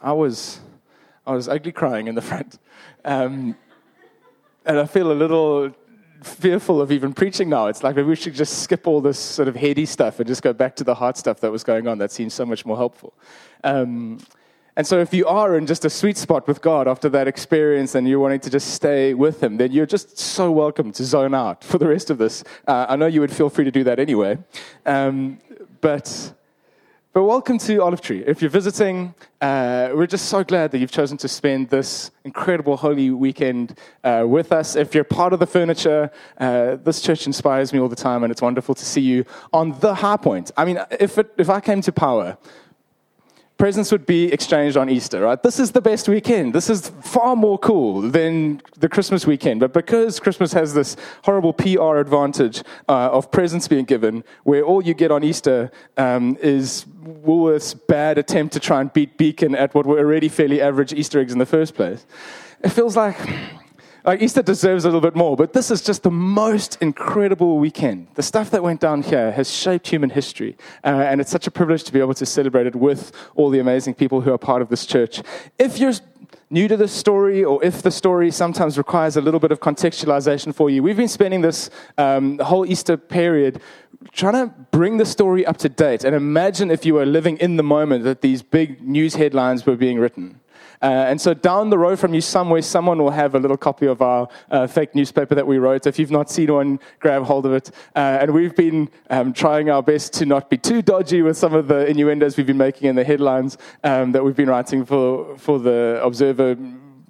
I was, I was ugly crying in the front. Um, and I feel a little fearful of even preaching now. It's like maybe we should just skip all this sort of heady stuff and just go back to the hard stuff that was going on. That seems so much more helpful. Um, and so, if you are in just a sweet spot with God after that experience and you're wanting to just stay with Him, then you're just so welcome to zone out for the rest of this. Uh, I know you would feel free to do that anyway. Um, but but welcome to Olive Tree. If you're visiting, uh, we're just so glad that you've chosen to spend this incredible holy weekend uh, with us. If you're part of the furniture, uh, this church inspires me all the time, and it's wonderful to see you on the high point. I mean, if, it, if I came to power, presents would be exchanged on Easter, right? This is the best weekend. This is far more cool than the Christmas weekend. But because Christmas has this horrible PR advantage uh, of presents being given, where all you get on Easter um, is Woolworth's bad attempt to try and beat Beacon at what were already fairly average Easter eggs in the first place, it feels like like Easter deserves a little bit more, but this is just the most incredible weekend. The stuff that went down here has shaped human history, uh, and it's such a privilege to be able to celebrate it with all the amazing people who are part of this church. If you're new to this story, or if the story sometimes requires a little bit of contextualization for you, we've been spending this um, whole Easter period trying to bring the story up to date and imagine if you were living in the moment that these big news headlines were being written. Uh, and so down the road from you somewhere, someone will have a little copy of our uh, fake newspaper that we wrote. If you've not seen one, grab hold of it. Uh, and we've been um, trying our best to not be too dodgy with some of the innuendos we've been making in the headlines um, that we've been writing for, for the Observer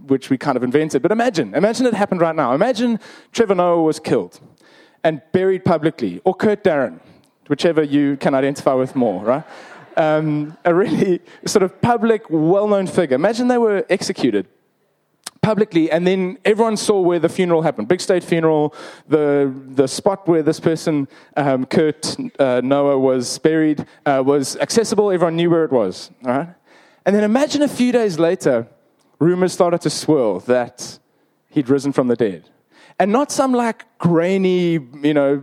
which we kind of invented. But imagine, imagine it happened right now. Imagine Trevor Noah was killed and buried publicly, or Kurt Darren, whichever you can identify with more, right? Um, a really sort of public, well known figure. Imagine they were executed publicly, and then everyone saw where the funeral happened. Big state funeral, the, the spot where this person, um, Kurt uh, Noah, was buried, uh, was accessible. Everyone knew where it was. All right? And then imagine a few days later, rumors started to swirl that he'd risen from the dead. And not some like grainy, you know,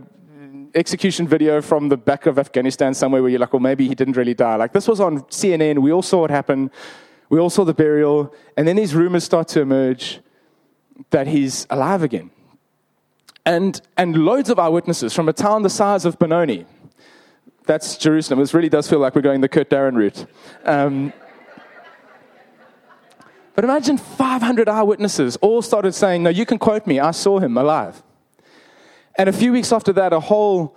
execution video from the back of Afghanistan somewhere where you're like, well, maybe he didn't really die. Like this was on CNN. We all saw it happen. We all saw the burial. And then these rumors start to emerge that he's alive again. And, and loads of eyewitnesses from a town the size of Benoni. That's Jerusalem. This really does feel like we're going the Kurt Darren route. Um, but imagine 500 eyewitnesses all started saying, No, you can quote me. I saw him alive. And a few weeks after that, a whole,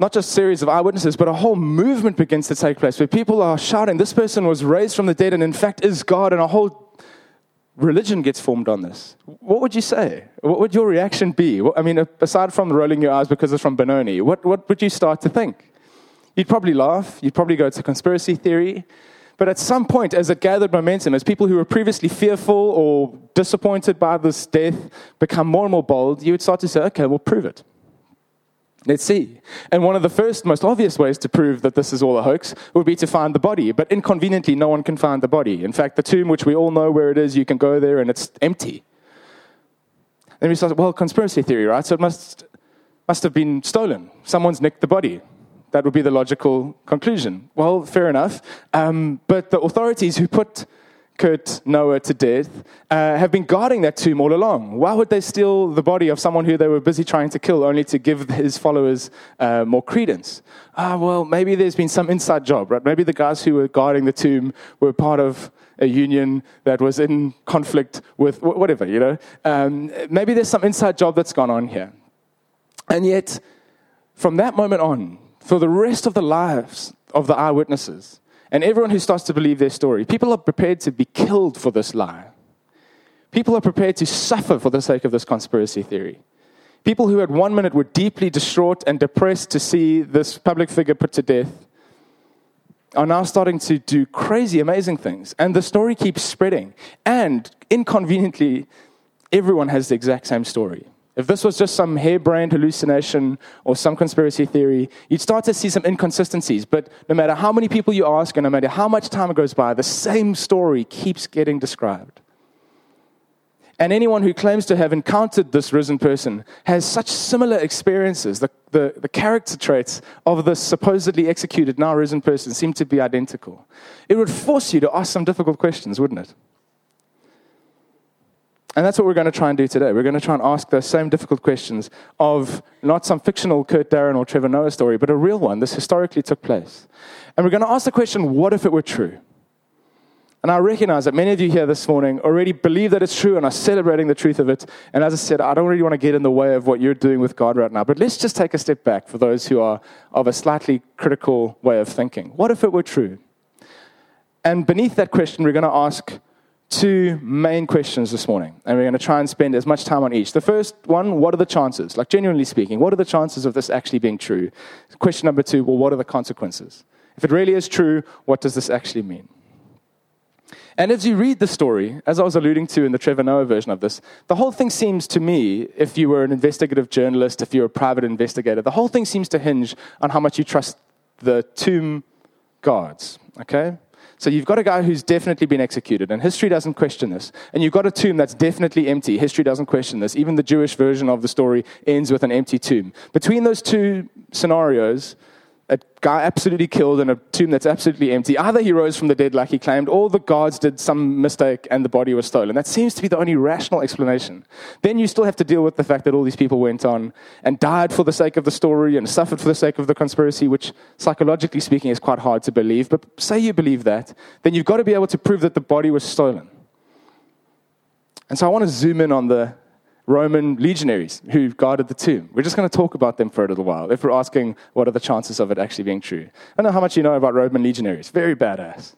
not just series of eyewitnesses, but a whole movement begins to take place where people are shouting, This person was raised from the dead and in fact is God, and a whole religion gets formed on this. What would you say? What would your reaction be? I mean, aside from rolling your eyes because it's from Benoni, what, what would you start to think? You'd probably laugh, you'd probably go to conspiracy theory. But at some point, as it gathered momentum, as people who were previously fearful or disappointed by this death become more and more bold, you would start to say, okay, we'll prove it. Let's see. And one of the first, most obvious ways to prove that this is all a hoax would be to find the body. But inconveniently, no one can find the body. In fact, the tomb, which we all know where it is, you can go there and it's empty. Then we start, well, conspiracy theory, right? So it must, must have been stolen. Someone's nicked the body. That would be the logical conclusion. Well, fair enough. Um, but the authorities who put Kurt Noah to death uh, have been guarding that tomb all along. Why would they steal the body of someone who they were busy trying to kill only to give his followers uh, more credence? Ah, well, maybe there's been some inside job, right? Maybe the guys who were guarding the tomb were part of a union that was in conflict with whatever, you know? Um, maybe there's some inside job that's gone on here. And yet, from that moment on, for the rest of the lives of the eyewitnesses and everyone who starts to believe their story. People are prepared to be killed for this lie. People are prepared to suffer for the sake of this conspiracy theory. People who at one minute were deeply distraught and depressed to see this public figure put to death are now starting to do crazy, amazing things. And the story keeps spreading. And inconveniently, everyone has the exact same story. If this was just some harebrained hallucination or some conspiracy theory, you'd start to see some inconsistencies. But no matter how many people you ask and no matter how much time goes by, the same story keeps getting described. And anyone who claims to have encountered this risen person has such similar experiences. The, the, the, character traits of this supposedly executed, now risen person seem to be identical. It would force you to ask some difficult questions, wouldn't it? And that's what we're going to try and do today. We're going to try and ask those same difficult questions of not some fictional Kurt Darren or Trevor Noah story, but a real one. This historically took place. And we're going to ask the question what if it were true? And I recognize that many of you here this morning already believe that it's true and are celebrating the truth of it. And as I said, I don't really want to get in the way of what you're doing with God right now. But let's just take a step back for those who are of a slightly critical way of thinking. What if it were true? And beneath that question, we're going to ask two main questions this morning. And we're going to try and spend as much time on each. The first one, what are the chances? Like, genuinely speaking, what are the chances of this actually being true? Question number two, well, what are the consequences? If it really is true, what does this actually mean? And as you read the story, as I was alluding to in the Trevor Noah version of this, the whole thing seems to me, if you were an investigative journalist, if you're a private investigator, the whole thing seems to hinge on how much you trust the tomb guards. Okay? So you've got a guy who's definitely been executed, and history doesn't question this. And you've got a tomb that's definitely empty. History doesn't question this. Even the Jewish version of the story ends with an empty tomb. Between those two scenarios, a guy absolutely killed in a tomb that's absolutely empty. Either he rose from the dead like he claimed, or the guards did some mistake and the body was stolen. That seems to be the only rational explanation. Then you still have to deal with the fact that all these people went on and died for the sake of the story and suffered for the sake of the conspiracy, which psychologically speaking is quite hard to believe. But say you believe that, then you've got to be able to prove that the body was stolen. And so I want to zoom in on the Roman legionaries who guarded the tomb. We're just going to talk about them for a little while if we're asking what are the chances of it actually being true. I don't know how much you know about Roman legionaries. Very badass.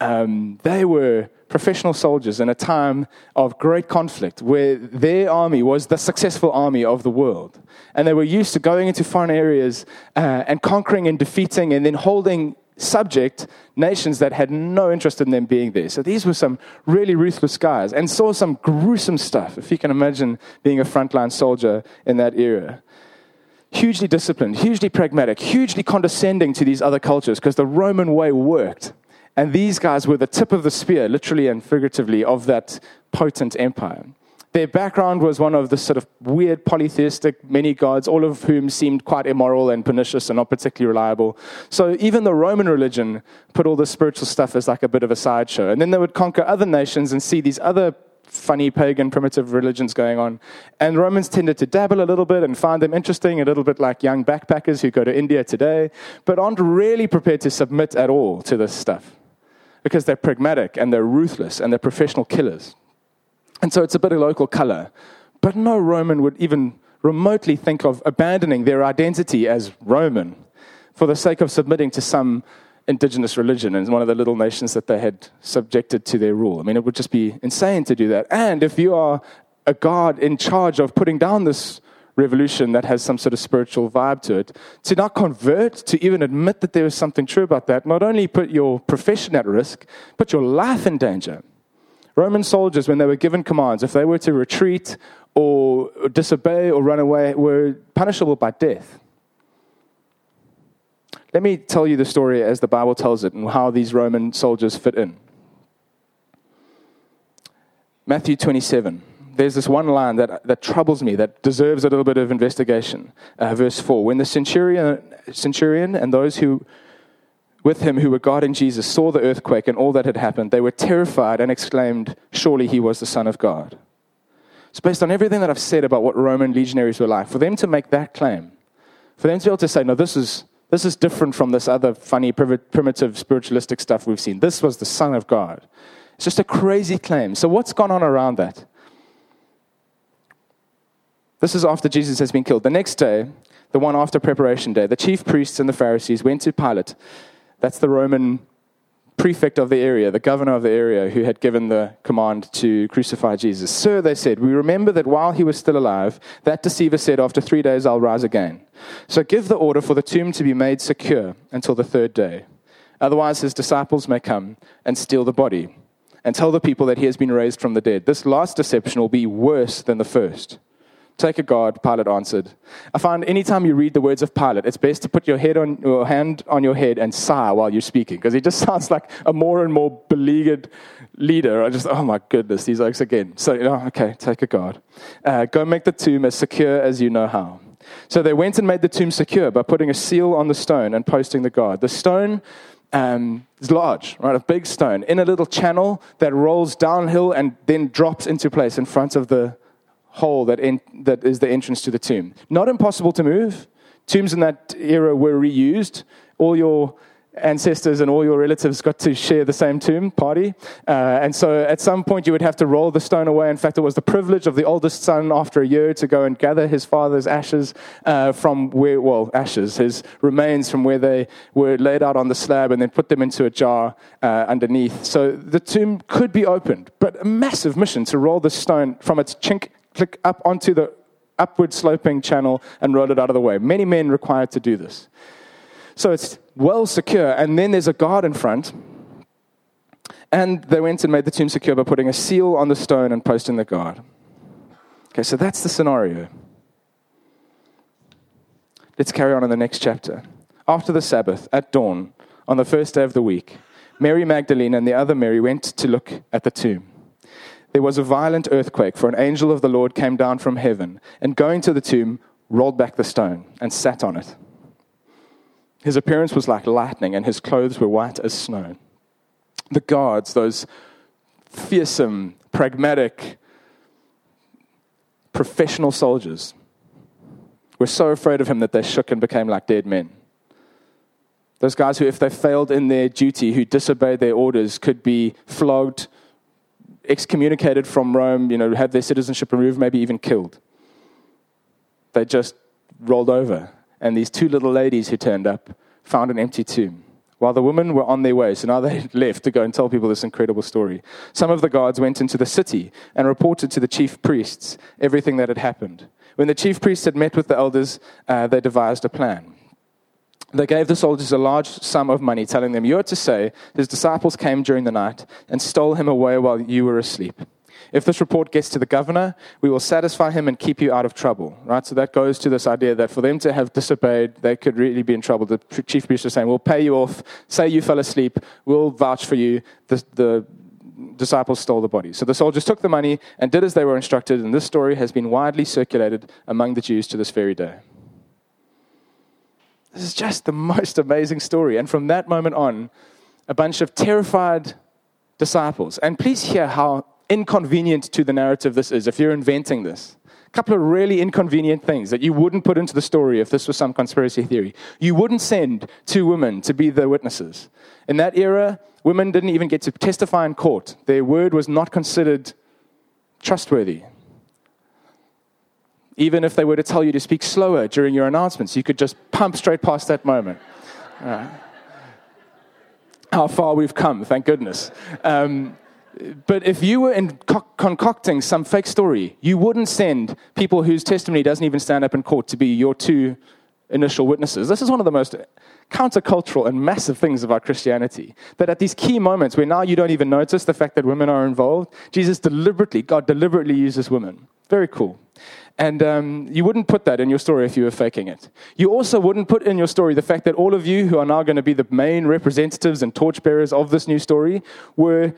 Um, they were professional soldiers in a time of great conflict where their army was the successful army of the world. And they were used to going into foreign areas uh, and conquering and defeating and then holding subject nations that had no interest in them being there. So these were some really ruthless guys and saw some gruesome stuff, if you can imagine being a frontline soldier in that era. Hugely disciplined, hugely pragmatic, hugely condescending to these other cultures because the Roman way worked. And these guys were the tip of the spear, literally and figuratively, of that potent empire. Their background was one of the sort of weird polytheistic many gods, all of whom seemed quite immoral and pernicious and not particularly reliable. So even the Roman religion put all the spiritual stuff as like a bit of a sideshow. And then they would conquer other nations and see these other funny pagan primitive religions going on. And Romans tended to dabble a little bit and find them interesting, a little bit like young backpackers who go to India today, but aren't really prepared to submit at all to this stuff because they're pragmatic and they're ruthless and they're professional killers. And so it's a bit of local color. But no Roman would even remotely think of abandoning their identity as Roman for the sake of submitting to some indigenous religion in one of the little nations that they had subjected to their rule. I mean, it would just be insane to do that. And if you are a god in charge of putting down this revolution that has some sort of spiritual vibe to it, to not convert, to even admit that there is something true about that, not only put your profession at risk, but your life in danger. Roman soldiers, when they were given commands, if they were to retreat or disobey or run away, were punishable by death. Let me tell you the story as the Bible tells it and how these Roman soldiers fit in. Matthew 27. There's this one line that, that troubles me, that deserves a little bit of investigation. Uh, verse 4 When the centurion, centurion and those who with him who were guarding Jesus saw the earthquake and all that had happened, they were terrified and exclaimed, Surely he was the Son of God. It's based on everything that I've said about what Roman legionaries were like. For them to make that claim, for them to be able to say, No, this is, this is different from this other funny, primitive, spiritualistic stuff we've seen. This was the Son of God. It's just a crazy claim. So, what's gone on around that? This is after Jesus has been killed. The next day, the one after preparation day, the chief priests and the Pharisees went to Pilate that's the Roman prefect of the area, the governor of the area, who had given the command to crucify Jesus. Sir, they said, we remember that while he was still alive, that deceiver said, After three days I'll rise again. So give the order for the tomb to be made secure until the third day. Otherwise, his disciples may come and steal the body and tell the people that he has been raised from the dead. This last deception will be worse than the first. Take a guard, Pilate answered. I find anytime you read the words of Pilate, it's best to put your, head on, your hand on your head and sigh while you're speaking, because he just sounds like a more and more beleaguered leader. I just, oh my goodness, these oaks again. So, you know, okay, take a guard. Uh, go make the tomb as secure as you know how. So they went and made the tomb secure by putting a seal on the stone and posting the guard. The stone um, is large, right? A big stone in a little channel that rolls downhill and then drops into place in front of the hole that, in, that is the entrance to the tomb. Not impossible to move. Tombs in that era were reused. All your ancestors and all your relatives got to share the same tomb party. Uh, and so at some point you would have to roll the stone away. In fact, it was the privilege of the oldest son after a year to go and gather his father's ashes uh, from where, well, ashes, his remains from where they were laid out on the slab and then put them into a jar uh, underneath. So the tomb could be opened, but a massive mission to roll the stone from its chink click up onto the upward sloping channel and roll it out of the way. Many men required to do this. So it's well secure, and then there's a guard in front. And they went and made the tomb secure by putting a seal on the stone and posting the guard. Okay, so that's the scenario. Let's carry on in the next chapter. After the Sabbath, at dawn, on the first day of the week, Mary Magdalene and the other Mary went to look at the tomb there was a violent earthquake, for an angel of the Lord came down from heaven and, going to the tomb, rolled back the stone and sat on it. His appearance was like lightning, and his clothes were white as snow. The guards, those fearsome, pragmatic, professional soldiers, were so afraid of him that they shook and became like dead men. Those guys who, if they failed in their duty, who disobeyed their orders, could be flogged, excommunicated from Rome, you know, had their citizenship removed, maybe even killed. They just rolled over. And these two little ladies who turned up found an empty tomb while the women were on their way. So now they left to go and tell people this incredible story. Some of the guards went into the city and reported to the chief priests everything that had happened. When the chief priests had met with the elders, uh, they devised a plan. They gave the soldiers a large sum of money, telling them, You are to say, his disciples came during the night and stole him away while you were asleep. If this report gets to the governor, we will satisfy him and keep you out of trouble. Right? So that goes to this idea that for them to have disobeyed, they could really be in trouble. The chief priest was saying, We'll pay you off. Say you fell asleep. We'll vouch for you. The, the disciples stole the body. So the soldiers took the money and did as they were instructed, and this story has been widely circulated among the Jews to this very day. This is just the most amazing story. And from that moment on, a bunch of terrified disciples. And please hear how inconvenient to the narrative this is if you're inventing this. A couple of really inconvenient things that you wouldn't put into the story if this was some conspiracy theory. You wouldn't send two women to be the witnesses. In that era, women didn't even get to testify in court, their word was not considered trustworthy. Even if they were to tell you to speak slower during your announcements, you could just pump straight past that moment. Uh, how far we've come, thank goodness. Um, but if you were co- concocting some fake story, you wouldn't send people whose testimony doesn't even stand up in court to be your two initial witnesses. This is one of the most countercultural and massive things about Christianity. That at these key moments where now you don't even notice the fact that women are involved, Jesus deliberately, God deliberately uses women. Very cool. And um, you wouldn't put that in your story if you were faking it. You also wouldn't put in your story the fact that all of you who are now going to be the main representatives and torchbearers of this new story were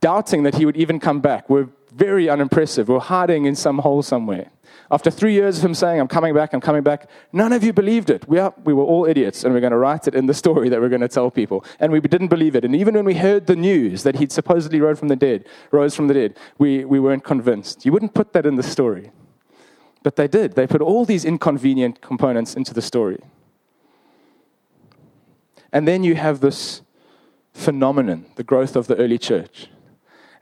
doubting that he would even come back, were very unimpressive, were hiding in some hole somewhere. After three years of him saying, I'm coming back, I'm coming back, none of you believed it. We, are, we were all idiots, and we're going to write it in the story that we're going to tell people. And we didn't believe it. And even when we heard the news that he'd supposedly rose from the dead, rose from the dead, we, we weren't convinced. You wouldn't put that in the story. But they did. They put all these inconvenient components into the story. And then you have this phenomenon, the growth of the early church,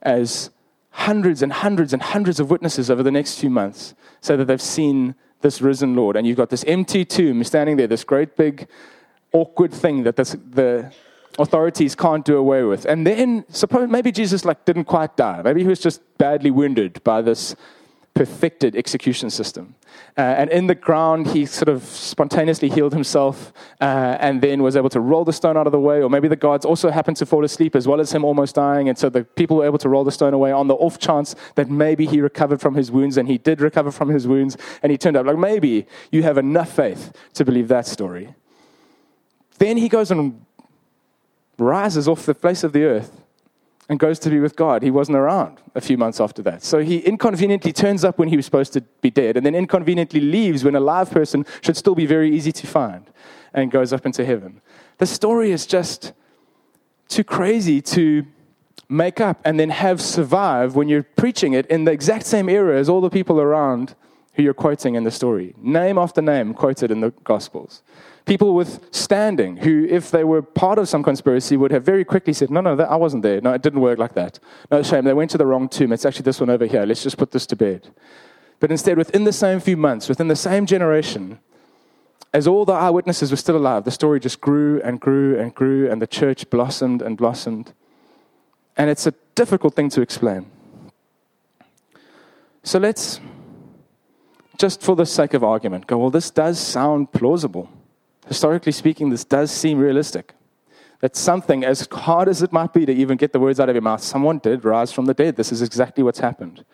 as hundreds and hundreds and hundreds of witnesses over the next few months say that they've seen this risen Lord. And you've got this empty tomb standing there, this great big awkward thing that this, the authorities can't do away with. And then suppose maybe Jesus like didn't quite die. Maybe he was just badly wounded by this perfected execution system. Uh, and in the ground, he sort of spontaneously healed himself uh, and then was able to roll the stone out of the way. Or maybe the guards also happened to fall asleep as well as him almost dying. And so the people were able to roll the stone away on the off chance that maybe he recovered from his wounds. And he did recover from his wounds. And he turned up. Like maybe you have enough faith to believe that story. Then he goes and rises off the face of the earth and goes to be with God. He wasn't around a few months after that. So he inconveniently turns up when he was supposed to be dead, and then inconveniently leaves when a live person should still be very easy to find and goes up into heaven. The story is just too crazy to make up and then have survive when you're preaching it in the exact same era as all the people around who you're quoting in the story. Name after name quoted in the Gospels people with standing who, if they were part of some conspiracy, would have very quickly said, No, no, that, I wasn't there. No, it didn't work like that. No, shame. They went to the wrong tomb. It's actually this one over here. Let's just put this to bed. But instead, within the same few months, within the same generation, as all the eyewitnesses were still alive, the story just grew and grew and grew, and the church blossomed and blossomed. And it's a difficult thing to explain. So let's, just for the sake of argument, go, well, this does sound plausible historically speaking, this does seem realistic. That something, as hard as it might be to even get the words out of your mouth, someone did rise from the dead. This is exactly what's happened.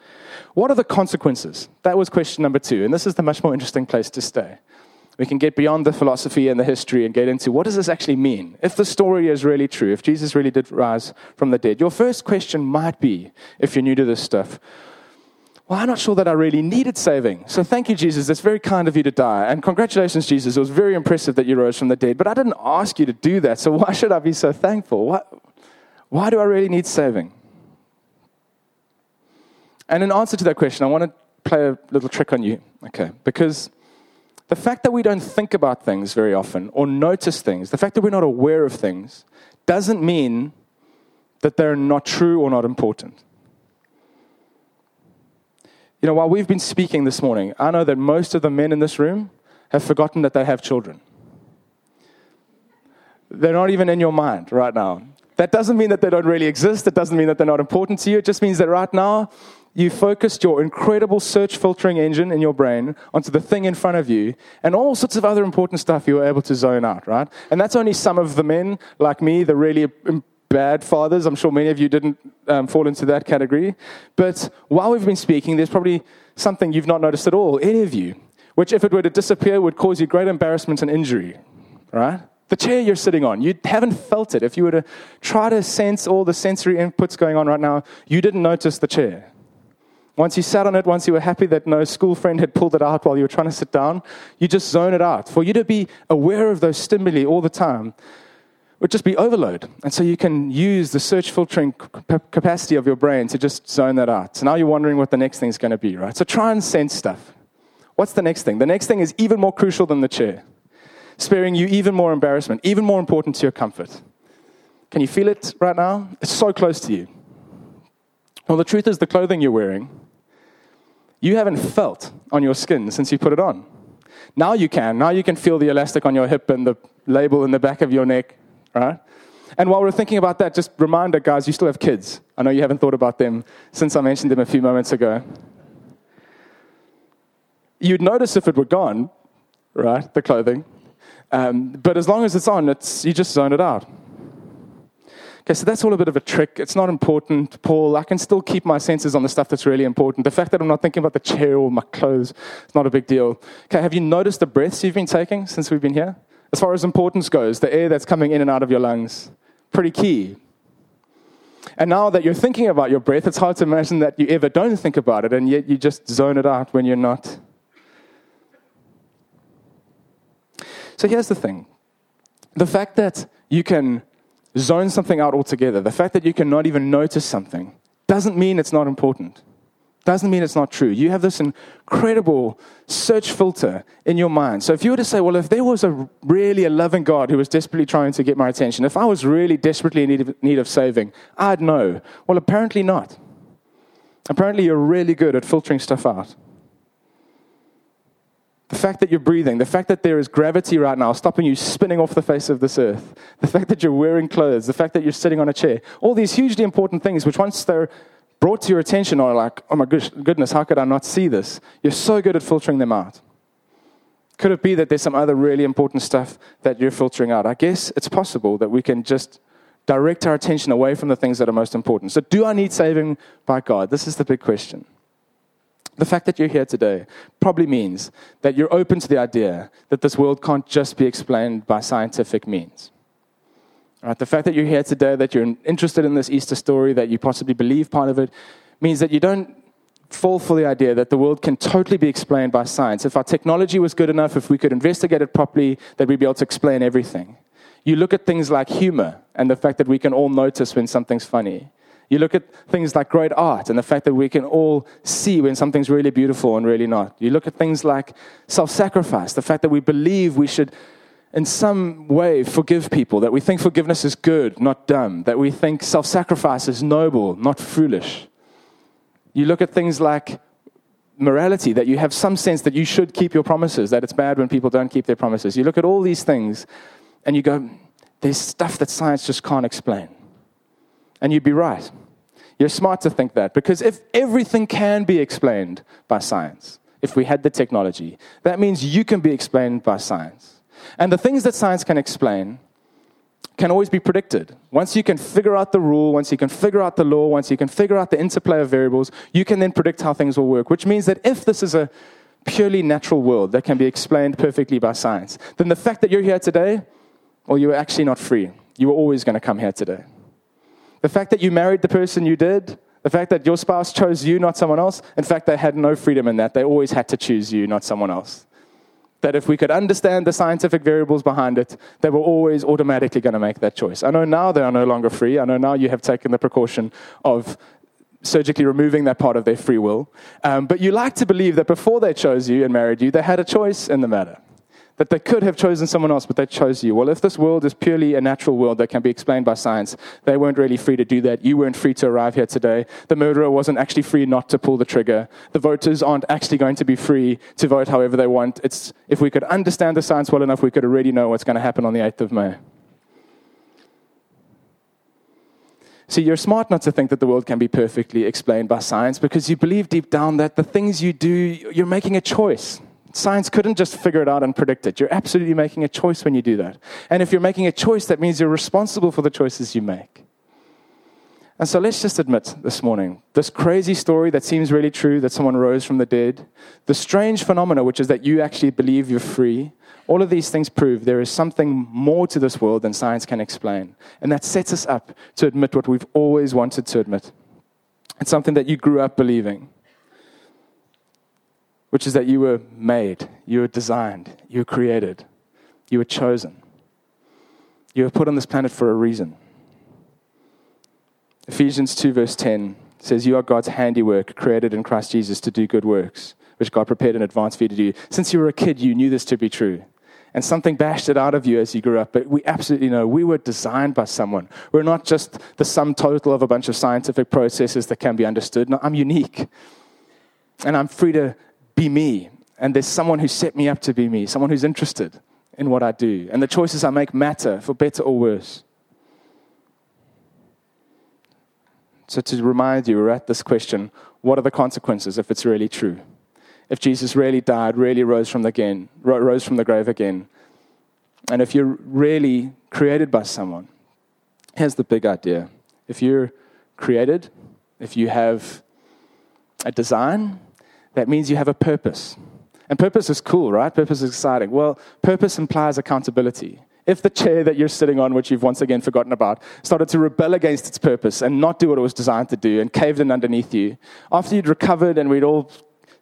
What are the consequences? That was question number two, and this is the much more interesting place to stay. We can get beyond the philosophy and the history and get into what does this actually mean? If the story is really true, if Jesus really did rise from the dead, your first question might be, if you're new to this stuff, well, I'm not sure that I really needed saving. So thank you, Jesus. It's very kind of you to die. And congratulations, Jesus. It was very impressive that you rose from the dead. But I didn't ask you to do that. So why should I be so thankful? Why, why do I really need saving? And in answer to that question, I want to play a little trick on you. Okay. Because the fact that we don't think about things very often or notice things, the fact that we're not aware of things, doesn't mean that they're not true or not important. You know, while we've been speaking this morning, I know that most of the men in this room have forgotten that they have children. They're not even in your mind right now. That doesn't mean that they don't really exist. It doesn't mean that they're not important to you. It just means that right now, you focused your incredible search filtering engine in your brain onto the thing in front of you and all sorts of other important stuff you were able to zone out, right? And that's only some of the men like me, the really bad fathers. I'm sure many of you didn't um, fall into that category. But while we've been speaking, there's probably something you've not noticed at all, any of you, which, if it were to disappear, would cause you great embarrassment and injury, right? The chair you're sitting on, you haven't felt it. If you were to try to sense all the sensory inputs going on right now, you didn't notice the chair. Once you sat on it, once you were happy that no school friend had pulled it out while you were trying to sit down, you just zone it out. For you to be aware of those stimuli all the time would just be overload. And so you can use the search filtering capacity of your brain to just zone that out. So now you're wondering what the next thing is going to be, right? So try and sense stuff. What's the next thing? The next thing is even more crucial than the chair, sparing you even more embarrassment, even more important to your comfort. Can you feel it right now? It's so close to you. Well, the truth is, the clothing you're wearing, you haven't felt on your skin since you put it on. Now you can. Now you can feel the elastic on your hip and the label in the back of your neck right? And while we're thinking about that, just reminder, guys, you still have kids. I know you haven't thought about them since I mentioned them a few moments ago. You'd notice if it were gone, right, the clothing. Um, but as long as it's on, it's, you just zone it out. Okay, so that's all a bit of a trick. It's not important, Paul. I can still keep my senses on the stuff that's really important. The fact that I'm not thinking about the chair or my clothes it's not a big deal. Okay, have you noticed the breaths you've been taking since we've been here? As far as importance goes, the air that's coming in and out of your lungs, pretty key. And now that you're thinking about your breath, it's hard to imagine that you ever don't think about it, and yet you just zone it out when you're not. So here's the thing the fact that you can zone something out altogether, the fact that you can not even notice something, doesn't mean it's not important doesn't mean it's not true. You have this incredible search filter in your mind. So if you were to say, well, if there was a really a loving God who was desperately trying to get my attention, if I was really desperately in need of, need of saving, I'd know. Well, apparently not. Apparently, you're really good at filtering stuff out. The fact that you're breathing, the fact that there is gravity right now stopping you spinning off the face of this earth, the fact that you're wearing clothes, the fact that you're sitting on a chair, all these hugely important things, which once they're brought to your attention are like, oh my goodness, how could I not see this? You're so good at filtering them out. Could it be that there's some other really important stuff that you're filtering out? I guess it's possible that we can just direct our attention away from the things that are most important. So, do I need saving by God? This is the big question. The fact that you're here today probably means that you're open to the idea that this world can't just be explained by scientific means. Right? The fact that you're here today, that you're interested in this Easter story, that you possibly believe part of it, means that you don't fall for the idea that the world can totally be explained by science. If our technology was good enough, if we could investigate it properly, that we'd be able to explain everything. You look at things like humor and the fact that we can all notice when something's funny. You look at things like great art and the fact that we can all see when something's really beautiful and really not. You look at things like self sacrifice, the fact that we believe we should, in some way, forgive people, that we think forgiveness is good, not dumb, that we think self sacrifice is noble, not foolish. You look at things like morality, that you have some sense that you should keep your promises, that it's bad when people don't keep their promises. You look at all these things and you go, there's stuff that science just can't explain. And you'd be right. You're smart to think that because if everything can be explained by science, if we had the technology, that means you can be explained by science. And the things that science can explain can always be predicted. Once you can figure out the rule, once you can figure out the law, once you can figure out the interplay of variables, you can then predict how things will work, which means that if this is a purely natural world that can be explained perfectly by science, then the fact that you're here today, well, you were actually not free. You were always going to come here today. The fact that you married the person you did, the fact that your spouse chose you, not someone else, in fact, they had no freedom in that. They always had to choose you, not someone else that if we could understand the scientific variables behind it, they were always automatically going to make that choice. I know now they are no longer free. I know now you have taken the precaution of surgically removing that part of their free will. Um, but you like to believe that before they chose you and married you, they had a choice in the matter that they could have chosen someone else, but they chose you. Well, if this world is purely a natural world that can be explained by science, they weren't really free to do that. You weren't free to arrive here today. The murderer wasn't actually free not to pull the trigger. The voters aren't actually going to be free to vote however they want. It's, if we could understand the science well enough, we could already know what's going to happen on the 8th of May. See, you're smart not to think that the world can be perfectly explained by science because you believe deep down that the things you do, you're making a choice. Science couldn't just figure it out and predict it. You're absolutely making a choice when you do that. And if you're making a choice, that means you're responsible for the choices you make. And so let's just admit this morning this crazy story that seems really true that someone rose from the dead, the strange phenomena, which is that you actually believe you're free, all of these things prove there is something more to this world than science can explain. And that sets us up to admit what we've always wanted to admit. It's something that you grew up believing which is that you were made, you were designed, you were created, you were chosen. You were put on this planet for a reason. Ephesians 2, verse 10 says, You are God's handiwork, created in Christ Jesus to do good works, which God prepared in advance for you to do. Since you were a kid, you knew this to be true. And something bashed it out of you as you grew up. But we absolutely know we were designed by someone. We're not just the sum total of a bunch of scientific processes that can be understood. No, I'm unique. And I'm free to be me. And there's someone who set me up to be me, someone who's interested in what I do. And the choices I make matter for better or worse. So, to remind you, we're at this question what are the consequences if it's really true? If Jesus really died, really rose from the, again, rose from the grave again, and if you're really created by someone, here's the big idea. If you're created, if you have a design, that means you have a purpose. And purpose is cool, right? Purpose is exciting. Well, purpose implies accountability. If the chair that you're sitting on, which you've once again forgotten about, started to rebel against its purpose and not do what it was designed to do and caved in underneath you, after you'd recovered and we'd all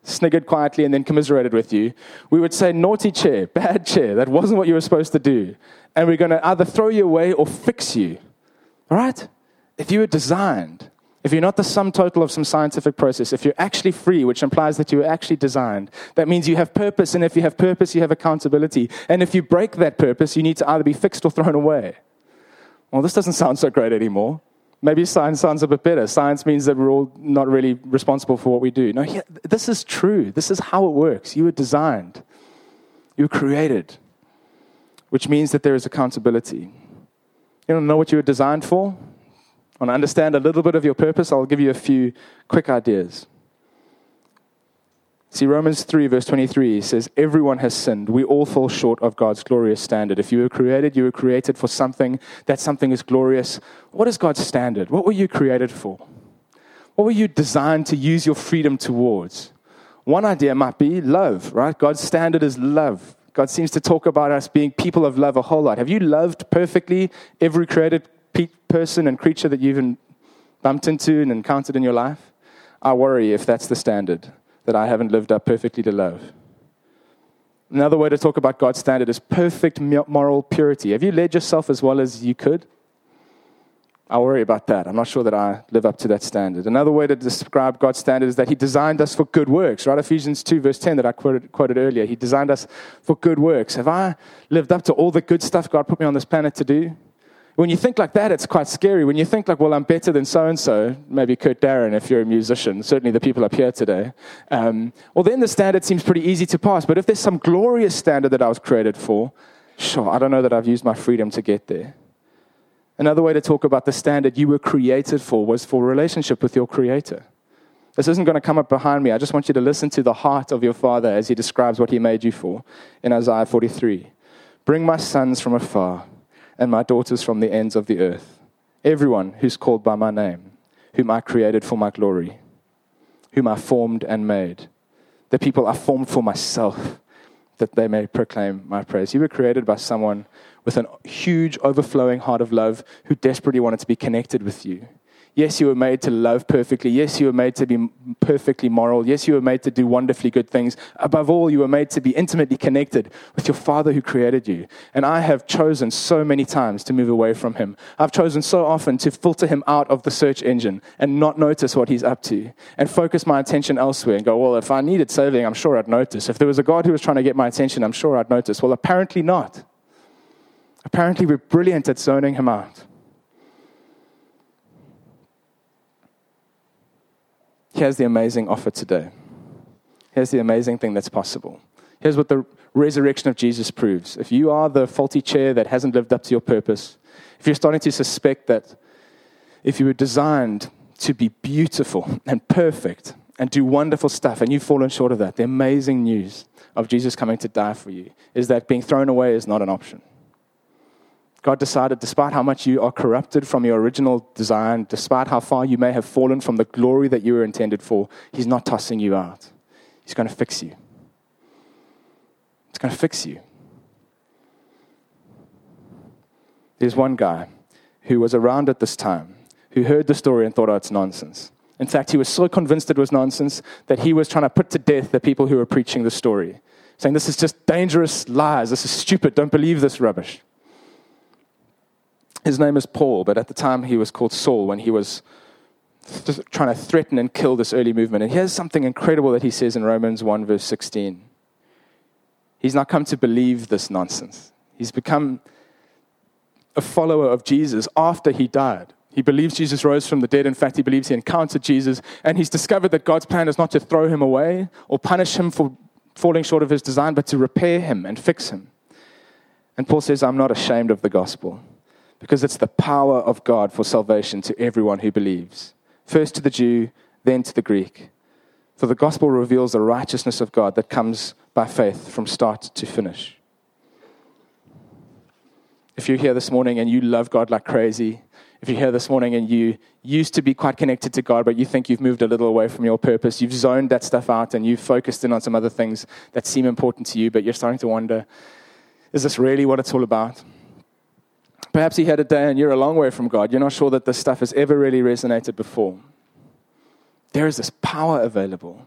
sniggered quietly and then commiserated with you, we would say, Naughty chair, bad chair, that wasn't what you were supposed to do. And we're going to either throw you away or fix you. All right? If you were designed if you're not the sum total of some scientific process, if you're actually free, which implies that you were actually designed, that means you have purpose. And if you have purpose, you have accountability. And if you break that purpose, you need to either be fixed or thrown away. Well, this doesn't sound so great anymore. Maybe science sounds a bit better. Science means that we're all not really responsible for what we do. No, yeah, this is true. This is how it works. You were designed, you were created, which means that there is accountability. You don't know what you were designed for? Want to understand a little bit of your purpose? I'll give you a few quick ideas. See, Romans 3, verse 23 says, Everyone has sinned. We all fall short of God's glorious standard. If you were created, you were created for something. That something is glorious. What is God's standard? What were you created for? What were you designed to use your freedom towards? One idea might be love, right? God's standard is love. God seems to talk about us being people of love a whole lot. Have you loved perfectly every created person and creature that you've bumped into and encountered in your life? I worry if that's the standard that I haven't lived up perfectly to love. Another way to talk about God's standard is perfect moral purity. Have you led yourself as well as you could? I worry about that. I'm not sure that I live up to that standard. Another way to describe God's standard is that He designed us for good works, right? Ephesians 2, verse 10, that I quoted, quoted earlier. He designed us for good works. Have I lived up to all the good stuff God put me on this planet to do? When you think like that, it's quite scary. When you think like, well, I'm better than so and so, maybe Kurt Darren if you're a musician, certainly the people up here today, um, well, then the standard seems pretty easy to pass. But if there's some glorious standard that I was created for, sure, I don't know that I've used my freedom to get there. Another way to talk about the standard you were created for was for relationship with your Creator. This isn't going to come up behind me. I just want you to listen to the heart of your Father as He describes what He made you for in Isaiah 43. Bring my sons from afar and my daughters from the ends of the earth. Everyone who's called by my name, whom I created for my glory, whom I formed and made. The people I formed for myself, that they may proclaim my praise. You were created by someone with a huge, overflowing heart of love who desperately wanted to be connected with you. Yes, you were made to love perfectly. Yes, you were made to be perfectly moral. Yes, you were made to do wonderfully good things. Above all, you were made to be intimately connected with your Father who created you. And I have chosen so many times to move away from Him. I've chosen so often to filter Him out of the search engine and not notice what He's up to and focus my attention elsewhere and go, well, if I needed saving, I'm sure I'd notice. If there was a God who was trying to get my attention, I'm sure I'd notice. Well, apparently not. Apparently, we're brilliant at zoning Him out. Here's the amazing offer today. Here's the amazing thing that's possible. Here's what the resurrection of Jesus proves. If you are the faulty chair that hasn't lived up to your purpose, if you're starting to suspect that if you were designed to be beautiful and perfect and do wonderful stuff and you've fallen short of that, the amazing news of Jesus coming to die for you is that being thrown away is not an option. God decided, despite how much you are corrupted from your original design, despite how far you may have fallen from the glory that you were intended for, He's not tossing you out. He's going to fix you. He's going to fix you. There's one guy who was around at this time who heard the story and thought, oh, it's nonsense. In fact, he was so convinced it was nonsense that he was trying to put to death the people who were preaching the story, saying, This is just dangerous lies. This is stupid. Don't believe this rubbish. His name is Paul, but at the time he was called Saul when he was trying to threaten and kill this early movement. And here's something incredible that he says in Romans 1, verse 16. He's not come to believe this nonsense, he's become a follower of Jesus after he died. He believes Jesus rose from the dead. In fact, he believes he encountered Jesus. And he's discovered that God's plan is not to throw him away or punish him for falling short of his design, but to repair him and fix him. And Paul says, I'm not ashamed of the gospel because it's the power of God for salvation to everyone who believes. First to the Jew, then to the Greek. For the gospel reveals the righteousness of God that comes by faith from start to finish. If you're here this morning and you love God like crazy, if you're here this morning and you used to be quite connected to God, but you think you've moved a little away from your purpose, you've zoned that stuff out and you've focused in on some other things that seem important to you, but you're starting to wonder is this really what it's all about? Perhaps he had a day and you're a long way from God. You're not sure that this stuff has ever really resonated before. There is this power available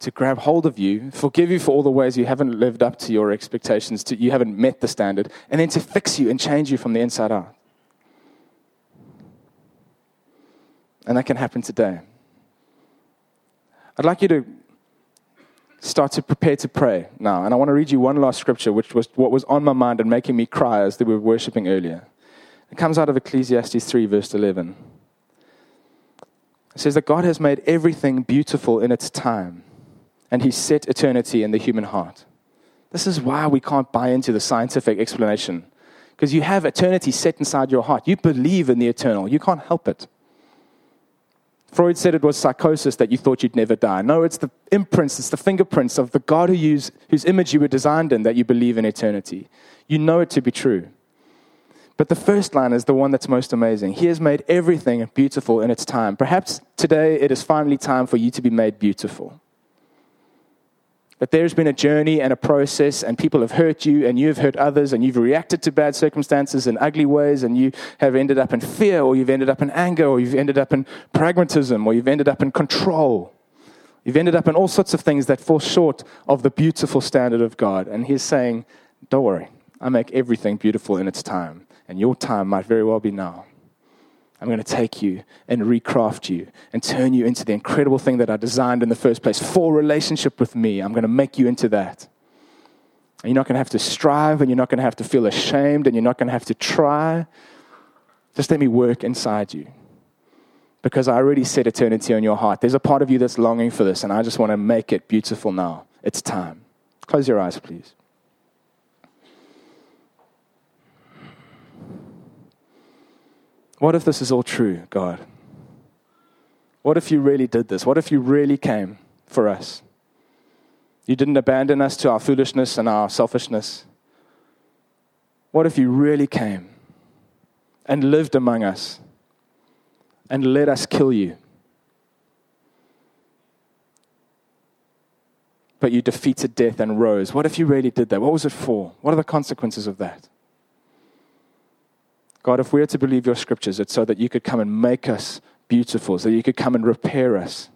to grab hold of you, forgive you for all the ways you haven't lived up to your expectations, to, you haven't met the standard, and then to fix you and change you from the inside out. And that can happen today. I'd like you to start to prepare to pray now. And I want to read you one last scripture, which was what was on my mind and making me cry as we were worshiping earlier. It comes out of Ecclesiastes 3, verse 11. It says that God has made everything beautiful in its time, and He set eternity in the human heart. This is why we can't buy into the scientific explanation, because you have eternity set inside your heart. You believe in the eternal, you can't help it. Freud said it was psychosis that you thought you'd never die. No, it's the imprints, it's the fingerprints of the God who use, whose image you were designed in that you believe in eternity. You know it to be true. But the first line is the one that's most amazing. He has made everything beautiful in its time. Perhaps today it is finally time for you to be made beautiful. That there's been a journey and a process, and people have hurt you, and you've hurt others, and you've reacted to bad circumstances in ugly ways, and you have ended up in fear, or you've ended up in anger, or you've ended up in pragmatism, or you've ended up in control. You've ended up in all sorts of things that fall short of the beautiful standard of God. And He's saying, Don't worry, I make everything beautiful in its time, and your time might very well be now. I'm going to take you and recraft you and turn you into the incredible thing that I designed in the first place for relationship with me. I'm going to make you into that. And you're not going to have to strive and you're not going to have to feel ashamed and you're not going to have to try. Just let me work inside you. Because I already set eternity on your heart. There's a part of you that's longing for this, and I just want to make it beautiful now. It's time. Close your eyes, please. What if this is all true, God? What if you really did this? What if you really came for us? You didn't abandon us to our foolishness and our selfishness. What if you really came and lived among us and let us kill you? But you defeated death and rose. What if you really did that? What was it for? What are the consequences of that? God, if we are to believe your scriptures, it's so that you could come and make us beautiful, so you could come and repair us.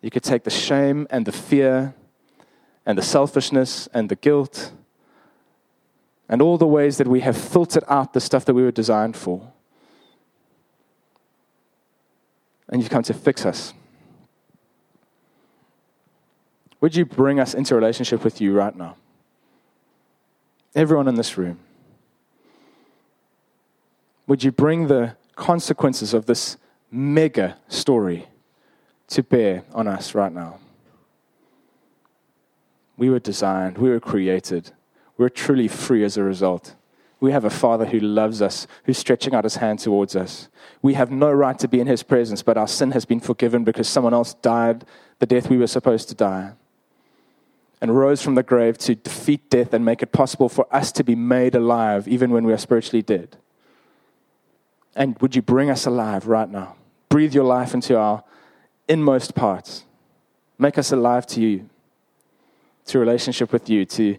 You could take the shame and the fear and the selfishness and the guilt and all the ways that we have filtered out the stuff that we were designed for. And you've come to fix us. Would you bring us into relationship with you right now? Everyone in this room. Would you bring the consequences of this mega story to bear on us right now? We were designed, we were created, we're truly free as a result. We have a Father who loves us, who's stretching out his hand towards us. We have no right to be in his presence, but our sin has been forgiven because someone else died the death we were supposed to die and rose from the grave to defeat death and make it possible for us to be made alive even when we are spiritually dead. And would you bring us alive right now? Breathe your life into our inmost parts. Make us alive to you, to relationship with you, to,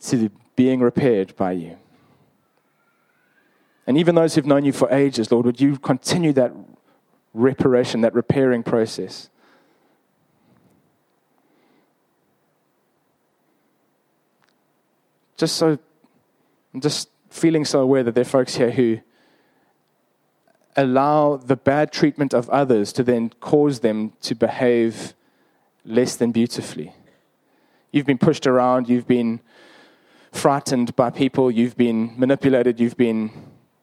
to being repaired by you. And even those who've known you for ages, Lord, would you continue that reparation, that repairing process? Just so, I'm just feeling so aware that there are folks here who allow the bad treatment of others to then cause them to behave less than beautifully. You've been pushed around, you've been frightened by people, you've been manipulated, you've been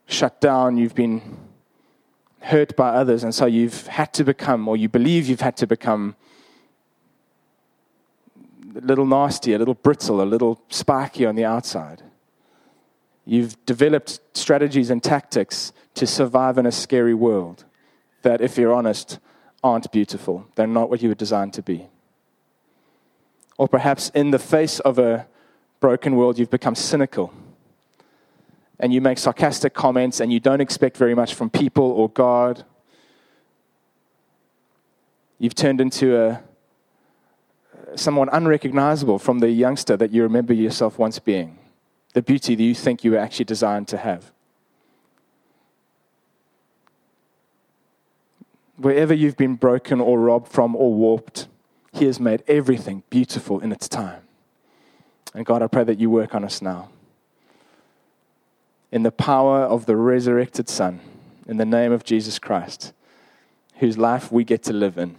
shut down, you've been hurt by others, and so you've had to become, or you believe you've had to become, a little nasty, a little brittle, a little spiky on the outside. You've developed strategies and tactics to survive in a scary world that, if you're honest, aren't beautiful. They're not what you were designed to be. Or perhaps in the face of a broken world, you've become cynical and you make sarcastic comments and you don't expect very much from people or God. You've turned into a someone unrecognizable from the youngster that you remember yourself once being the beauty that you think you were actually designed to have. Wherever you've been broken or robbed from or warped, He has made everything beautiful in its time. And God, I pray that you work on us now. In the power of the resurrected Son, in the name of Jesus Christ, whose life we get to live in.